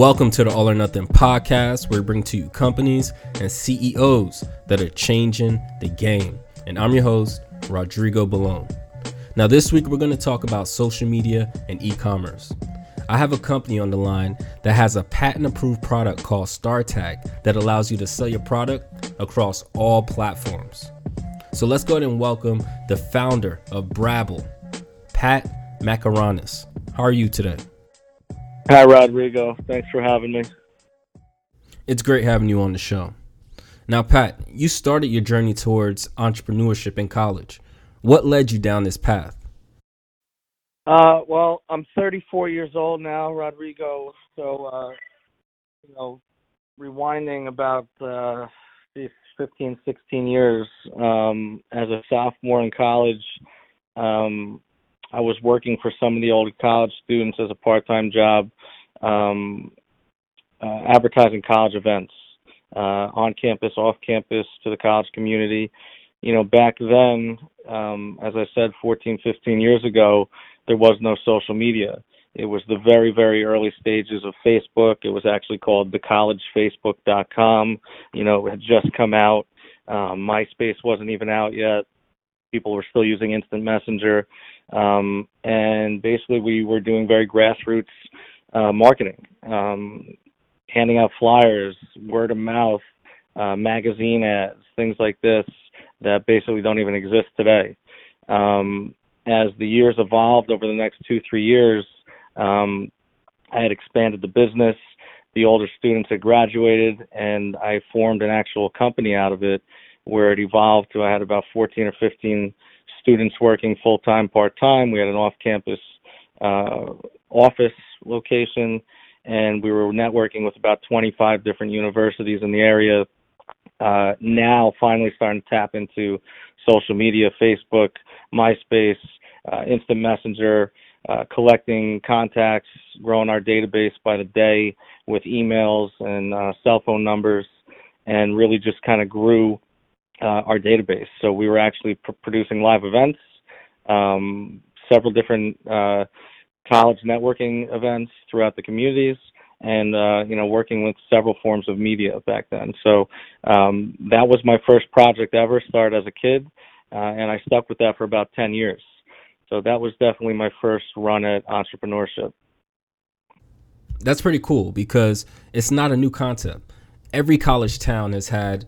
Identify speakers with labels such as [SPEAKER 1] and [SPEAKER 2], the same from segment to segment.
[SPEAKER 1] Welcome to the All or Nothing podcast, where we bring to you companies and CEOs that are changing the game. And I'm your host, Rodrigo Balone. Now, this week we're going to talk about social media and e commerce. I have a company on the line that has a patent approved product called StarTag that allows you to sell your product across all platforms. So let's go ahead and welcome the founder of Brabble, Pat Makaronis. How are you today?
[SPEAKER 2] Hi, Rodrigo. Thanks for having me.
[SPEAKER 1] It's great having you on the show. Now, Pat, you started your journey towards entrepreneurship in college. What led you down this path?
[SPEAKER 2] Uh, well, I'm 34 years old now, Rodrigo. So, uh, you know, rewinding about uh, 15, 16 years um, as a sophomore in college, um, I was working for some of the old college students as a part-time job, um, uh, advertising college events uh, on campus, off campus, to the college community. You know, back then, um, as I said, 14, 15 years ago, there was no social media. It was the very, very early stages of Facebook. It was actually called thecollegefacebook.com. You know, it had just come out. Um, MySpace wasn't even out yet. People were still using Instant Messenger. Um, and basically, we were doing very grassroots uh, marketing, um, handing out flyers, word of mouth, uh, magazine ads, things like this that basically don't even exist today. Um, as the years evolved over the next two, three years, um, I had expanded the business. The older students had graduated, and I formed an actual company out of it where it evolved to I had about 14 or 15 students working full time, part time. We had an off campus uh, office location, and we were networking with about 25 different universities in the area. Uh, now, finally, starting to tap into social media Facebook, MySpace, uh, Instant Messenger, uh, collecting contacts, growing our database by the day with emails and uh, cell phone numbers, and really just kind of grew uh, our database. So we were actually pr- producing live events, um, several different uh, college networking events throughout the communities, and uh, you know working with several forms of media back then. So um, that was my first project ever. Started as a kid, uh, and I stuck with that for about ten years. So that was definitely my first run at entrepreneurship.
[SPEAKER 1] That's pretty cool because it's not a new concept. Every college town has had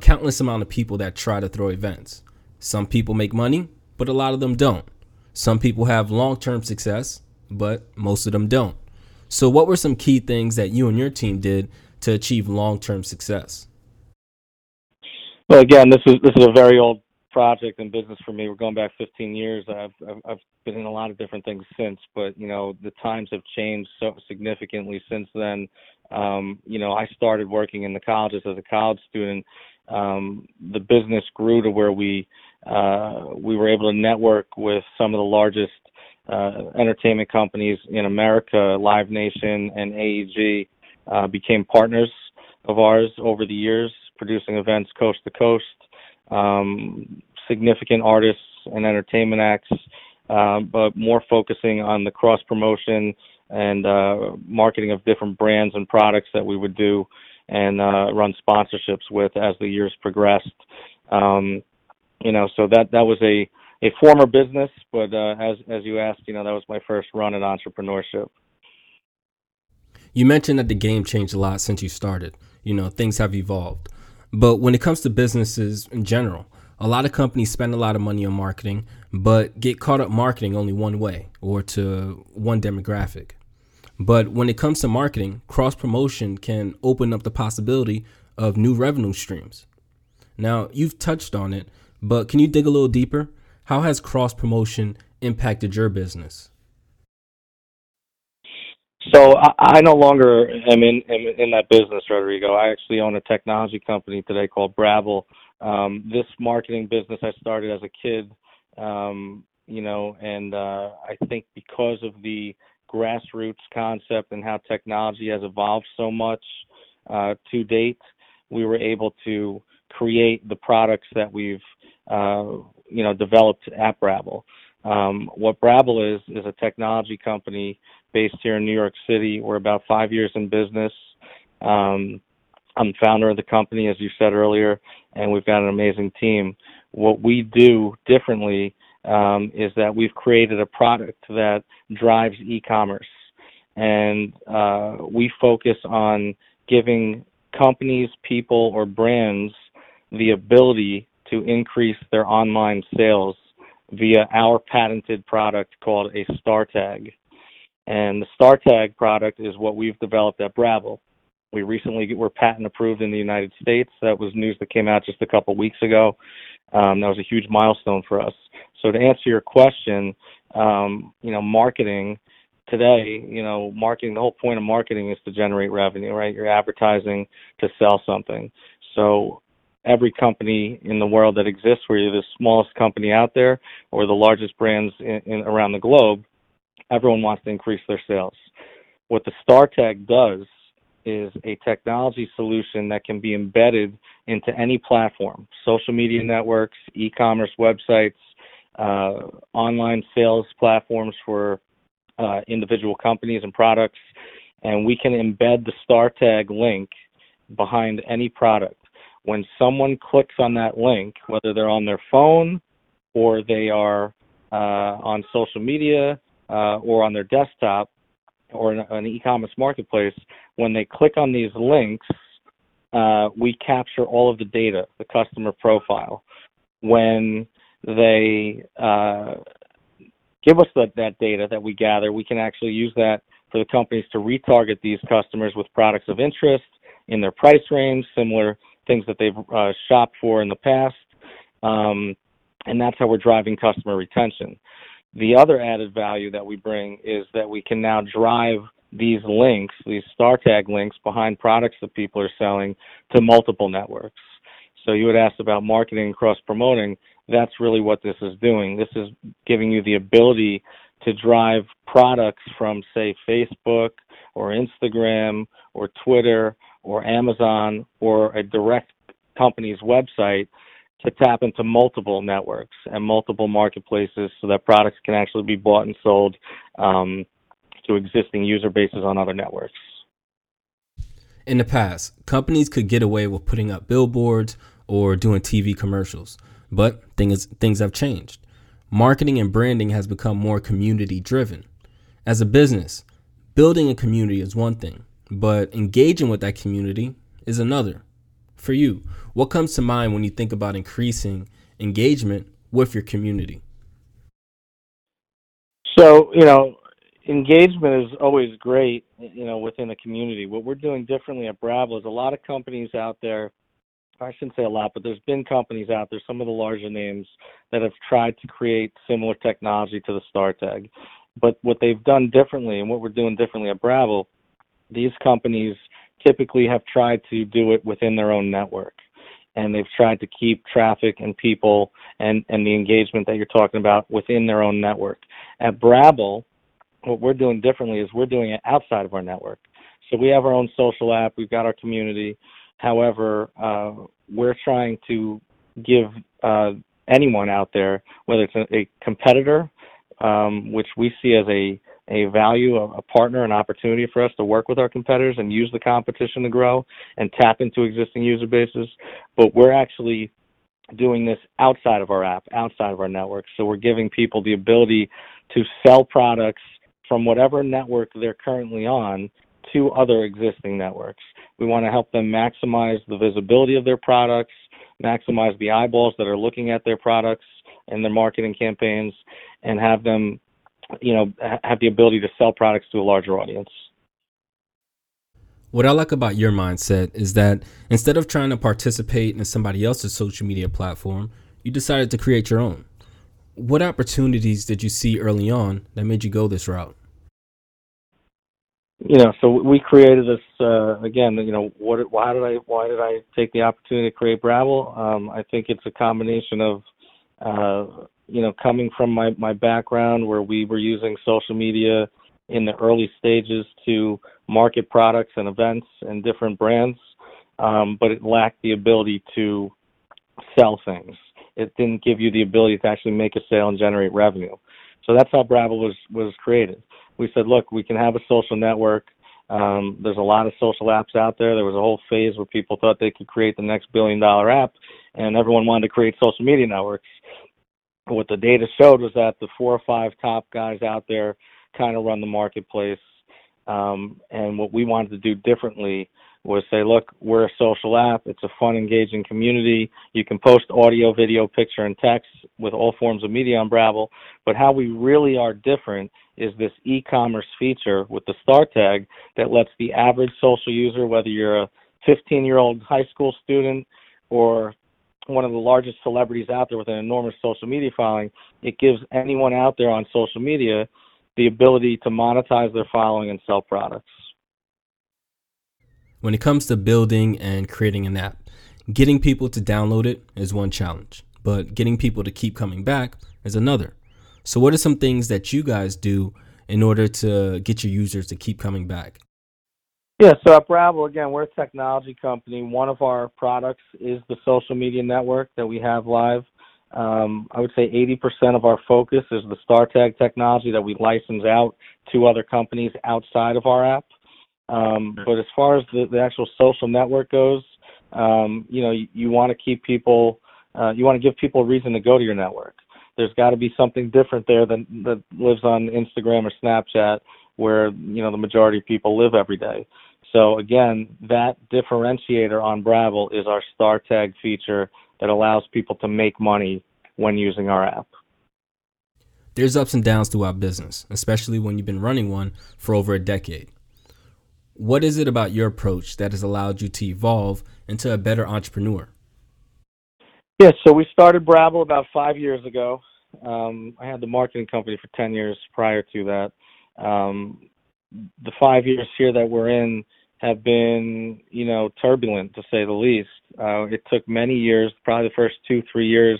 [SPEAKER 1] countless amount of people that try to throw events. Some people make money, but a lot of them don't. Some people have long term success, but most of them don't. So, what were some key things that you and your team did to achieve long term success?
[SPEAKER 2] Well, again, this is this is a very old project and business for me. We're going back 15 years. I've, I've I've been in a lot of different things since, but you know the times have changed so significantly since then. Um, you know, I started working in the colleges as a college student. Um, the business grew to where we uh, we were able to network with some of the largest uh, entertainment companies in America. Live Nation and AEG uh, became partners of ours over the years, producing events coast to coast. Um, significant artists and entertainment acts, uh, but more focusing on the cross promotion and uh, marketing of different brands and products that we would do and uh, run sponsorships with as the years progressed. Um, you know, so that that was a a former business, but uh, as as you asked, you know, that was my first run at entrepreneurship.
[SPEAKER 1] You mentioned that the game changed a lot since you started. You know, things have evolved. But when it comes to businesses in general, a lot of companies spend a lot of money on marketing, but get caught up marketing only one way or to one demographic. But when it comes to marketing, cross promotion can open up the possibility of new revenue streams. Now, you've touched on it, but can you dig a little deeper? How has cross promotion impacted your business?
[SPEAKER 2] So I, I no longer am in, am in that business, Rodrigo. I actually own a technology company today called Brabble. Um, this marketing business I started as a kid, um, you know, and uh, I think because of the grassroots concept and how technology has evolved so much uh, to date, we were able to create the products that we've uh, you know developed at Brabble. Um, what Brabble is is a technology company based here in New York City. We're about five years in business. Um, I'm founder of the company, as you said earlier, and we've got an amazing team. What we do differently um, is that we've created a product that drives e-commerce, and uh, we focus on giving companies, people, or brands the ability to increase their online sales via our patented product called a Star Tag. And the Star Tag product is what we've developed at Brabble. We recently were patent approved in the United States. That was news that came out just a couple weeks ago. Um, that was a huge milestone for us. So to answer your question, um, you know, marketing today, you know, marketing, the whole point of marketing is to generate revenue, right? You're advertising to sell something. So every company in the world that exists, where you're the smallest company out there or the largest brands in, in around the globe, everyone wants to increase their sales. What the StarTag does is a technology solution that can be embedded into any platform, social media networks, e-commerce websites, uh, online sales platforms for uh, individual companies and products, and we can embed the StarTag link behind any product. When someone clicks on that link, whether they're on their phone or they are uh, on social media uh, or on their desktop or an, an e-commerce marketplace, when they click on these links, uh, we capture all of the data, the customer profile. When they uh, give us that, that data that we gather, we can actually use that for the companies to retarget these customers with products of interest in their price range, similar things that they've uh, shopped for in the past. Um, and that's how we're driving customer retention. The other added value that we bring is that we can now drive these links, these star tag links behind products that people are selling to multiple networks. So you had asked about marketing and cross promoting. That's really what this is doing. This is giving you the ability to drive products from, say, Facebook or Instagram or Twitter or Amazon or a direct company's website to tap into multiple networks and multiple marketplaces so that products can actually be bought and sold um, to existing user bases on other networks.
[SPEAKER 1] In the past, companies could get away with putting up billboards or doing TV commercials, but things things have changed. Marketing and branding has become more community driven. As a business, building a community is one thing, but engaging with that community is another. For you, what comes to mind when you think about increasing engagement with your community?
[SPEAKER 2] So, you know, engagement is always great, you know, within a community. What we're doing differently at Brabble is a lot of companies out there, I shouldn't say a lot, but there's been companies out there, some of the larger names, that have tried to create similar technology to the StarTag. But what they've done differently and what we're doing differently at Brabble these companies typically have tried to do it within their own network and they've tried to keep traffic and people and, and the engagement that you're talking about within their own network. At Brabble, what we're doing differently is we're doing it outside of our network. So we have our own social app, we've got our community. However, uh, we're trying to give uh, anyone out there, whether it's a, a competitor, um, which we see as a a value, a, partner, an opportunity for us to work with our competitors and use the competition to grow and tap into existing user bases. But we're actually doing this outside of our app, outside of our network. So we're giving people the ability to sell products from whatever network they're currently on to other existing networks. We want to help them maximize the visibility of their products, maximize the eyeballs that are looking at their products and their marketing campaigns, and have them you know, have the ability to sell products to a larger audience.
[SPEAKER 1] What I like about your mindset is that instead of trying to participate in somebody else's social media platform, you decided to create your own. What opportunities did you see early on that made you go this route?
[SPEAKER 2] You know, so we created this uh, again. You know, what? Why did I? Why did I take the opportunity to create Brabble? Um, I think it's a combination of uh, you know, coming from my, my background where we were using social media in the early stages to market products and events and different brands, um, but it lacked the ability to sell things. It didn't give you the ability to actually make a sale and generate revenue. So that's how Brabble was was created. We said, look, we can have a social network. Um, there's a lot of social apps out there. There was a whole phase where people thought they could create the next billion dollar app, and everyone wanted to create social media networks. What the data showed was that the four or five top guys out there kind of run the marketplace. Um, and what we wanted to do differently was say, look, we're a social app. It's a fun, engaging community. You can post audio, video, picture, and text with all forms of media on Brabble. But how we really are different is this e-commerce feature with the star tag that lets the average social user, whether you're a 15-year-old high school student or one of the largest celebrities out there with an enormous social media following, it gives anyone out there on social media the ability to monetize their following and sell products.
[SPEAKER 1] When it comes to building and creating an app, getting people to download it is one challenge, but getting people to keep coming back is another. So, what are some things that you guys do in order to get your users to keep coming back?
[SPEAKER 2] Yeah, so at Brabble, again, we're a technology company. One of our products is the social media network that we have live. Um, I would say 80% of our focus is the StarTag technology that we license out to other companies outside of our app. Um, but as far as the, the actual social network goes, um, you know, you, you want to keep people, uh, you want to give people a reason to go to your network. There's got to be something different there than that lives on Instagram or Snapchat, where you know the majority of people live every day. So again, that differentiator on Brabble is our Star Tag feature that allows people to make money when using our app.
[SPEAKER 1] There's ups and downs to our business, especially when you've been running one for over a decade. What is it about your approach that has allowed you to evolve into a better entrepreneur?
[SPEAKER 2] Yeah, so we started Brabble about five years ago. Um, I had the marketing company for 10 years prior to that. Um, the five years here that we're in have been, you know, turbulent to say the least. Uh, it took many years, probably the first two, three years,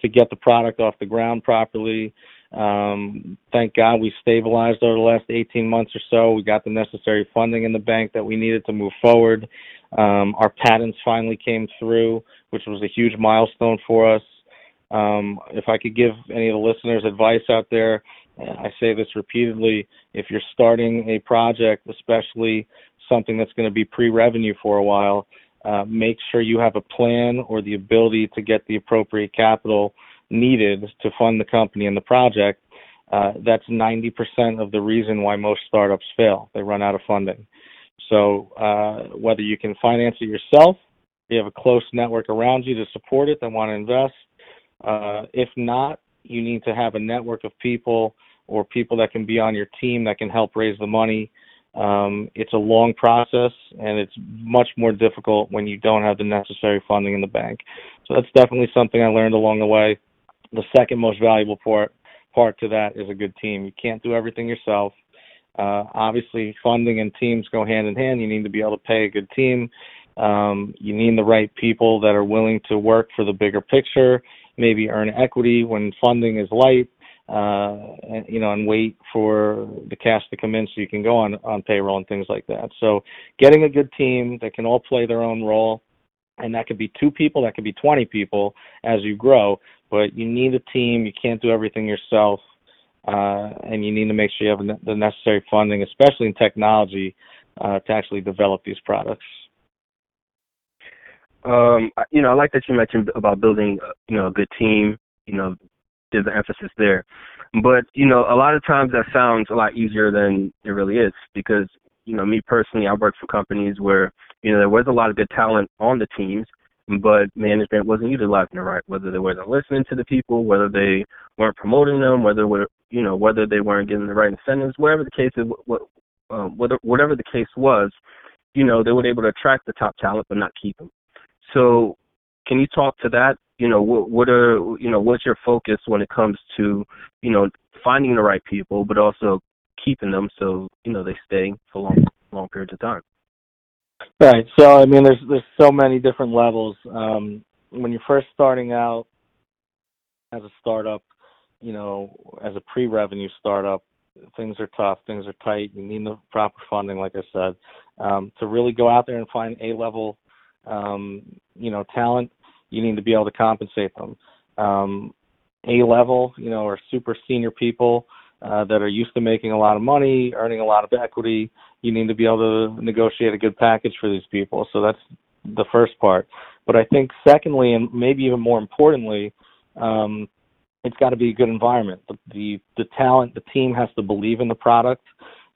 [SPEAKER 2] to get the product off the ground properly. Um, thank God we stabilized over the last 18 months or so. We got the necessary funding in the bank that we needed to move forward. Um, our patents finally came through, which was a huge milestone for us. Um, if I could give any of the listeners advice out there, I say this repeatedly if you're starting a project, especially something that's going to be pre revenue for a while, uh, make sure you have a plan or the ability to get the appropriate capital needed to fund the company and the project. Uh, that's 90% of the reason why most startups fail. They run out of funding. So uh, whether you can finance it yourself, you have a close network around you to support it that want to invest. Uh, if not, you need to have a network of people or people that can be on your team that can help raise the money. Um, it's a long process and it's much more difficult when you don't have the necessary funding in the bank. So that's definitely something I learned along the way. The second most valuable part part to that is a good team. You can't do everything yourself. Uh, obviously, funding and teams go hand in hand. You need to be able to pay a good team. Um, you need the right people that are willing to work for the bigger picture, maybe earn equity when funding is light, uh, and, you know, and wait for the cash to come in so you can go on on payroll and things like that. So, getting a good team that can all play their own role, and that could be two people, that could be 20 people as you grow, but you need a team. You can't do everything yourself, uh, and you need to make sure you have the necessary funding, especially in technology, uh, to actually develop these products.
[SPEAKER 3] Um, you know, I like that you mentioned about building, uh, you know, a good team. You know, there's an emphasis there, but you know, a lot of times that sounds a lot easier than it really is because you know, me personally, I worked for companies where you know there was a lot of good talent on the teams, but management wasn't utilizing it right. Whether they weren't listening to the people, whether they weren't promoting them, whether were you know whether they weren't getting the right incentives, whatever the case is, what, um, whatever the case was, you know, they were able to attract the top talent but not keep them. So, can you talk to that? You know, what, what are you know what's your focus when it comes to you know finding the right people, but also keeping them so you know they stay for long long periods of time.
[SPEAKER 2] Right. So I mean, there's there's so many different levels. Um, when you're first starting out as a startup, you know, as a pre-revenue startup, things are tough, things are tight. You need the proper funding, like I said, um, to really go out there and find A-level um, you know, talent, you need to be able to compensate them. Um, A level, you know, or super senior people uh, that are used to making a lot of money, earning a lot of equity. You need to be able to negotiate a good package for these people. So that's the first part. But I think secondly, and maybe even more importantly, um, it's got to be a good environment. The, the the talent, the team has to believe in the product.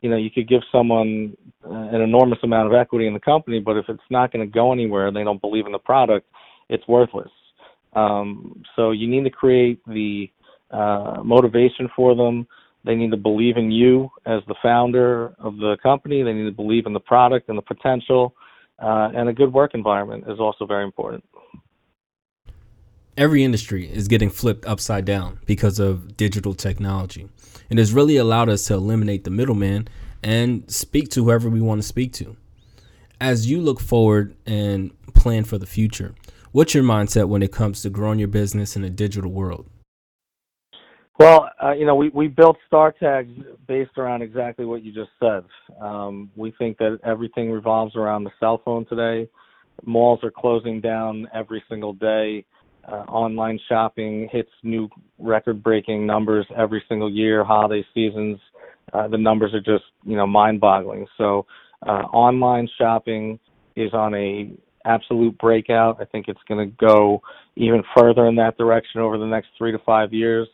[SPEAKER 2] You know, you could give someone uh, an enormous amount of equity in the company, but if it's not going to go anywhere and they don't believe in the product, it's worthless. Um, so you need to create the uh, motivation for them. They need to believe in you as the founder of the company. They need to believe in the product and the potential. Uh, and a good work environment is also very important.
[SPEAKER 1] Every industry is getting flipped upside down because of digital technology. It has really allowed us to eliminate the middleman and speak to whoever we want to speak to. As you look forward and plan for the future, what's your mindset when it comes to growing your business in a digital world?
[SPEAKER 2] Well, uh, you know, we, we built StarTag based around exactly what you just said. Um, we think that everything revolves around the cell phone today. Malls are closing down every single day. Uh, online shopping hits new record-breaking numbers every single year. Holiday seasons, uh, the numbers are just you know mind-boggling. So, uh, online shopping is on a absolute breakout. I think it's going to go even further in that direction over the next three to five years.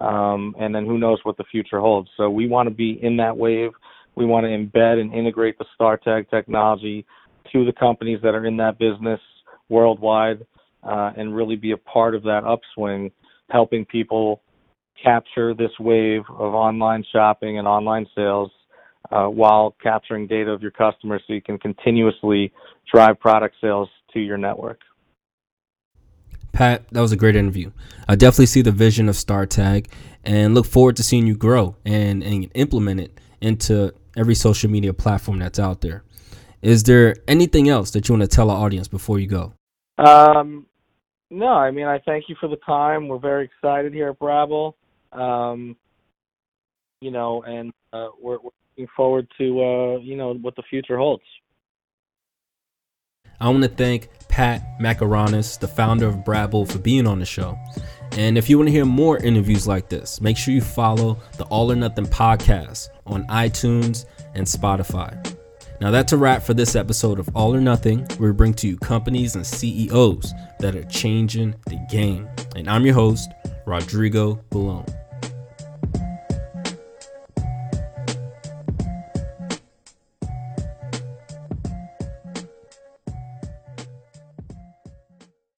[SPEAKER 2] Um, and then who knows what the future holds. So we want to be in that wave. We want to embed and integrate the StarTag technology to the companies that are in that business worldwide uh, and really be a part of that upswing, helping people capture this wave of online shopping and online sales uh, while capturing data of your customers so you can continuously drive product sales to your network.
[SPEAKER 1] Pat, that was a great interview. I definitely see the vision of StarTag and look forward to seeing you grow and, and implement it into every social media platform that's out there. Is there anything else that you want to tell our audience before you go?
[SPEAKER 2] Um, no, I mean, I thank you for the time. We're very excited here at Brabble. Um, you know, and uh, we're, we're looking forward to, uh, you know, what the future holds.
[SPEAKER 1] I want to thank Pat Makaronis, the founder of Brabble, for being on the show. And if you want to hear more interviews like this, make sure you follow the All or Nothing podcast on iTunes and Spotify. Now, that's a wrap for this episode of All or Nothing, where we bring to you companies and CEOs that are changing the game. And I'm your host, Rodrigo Balone.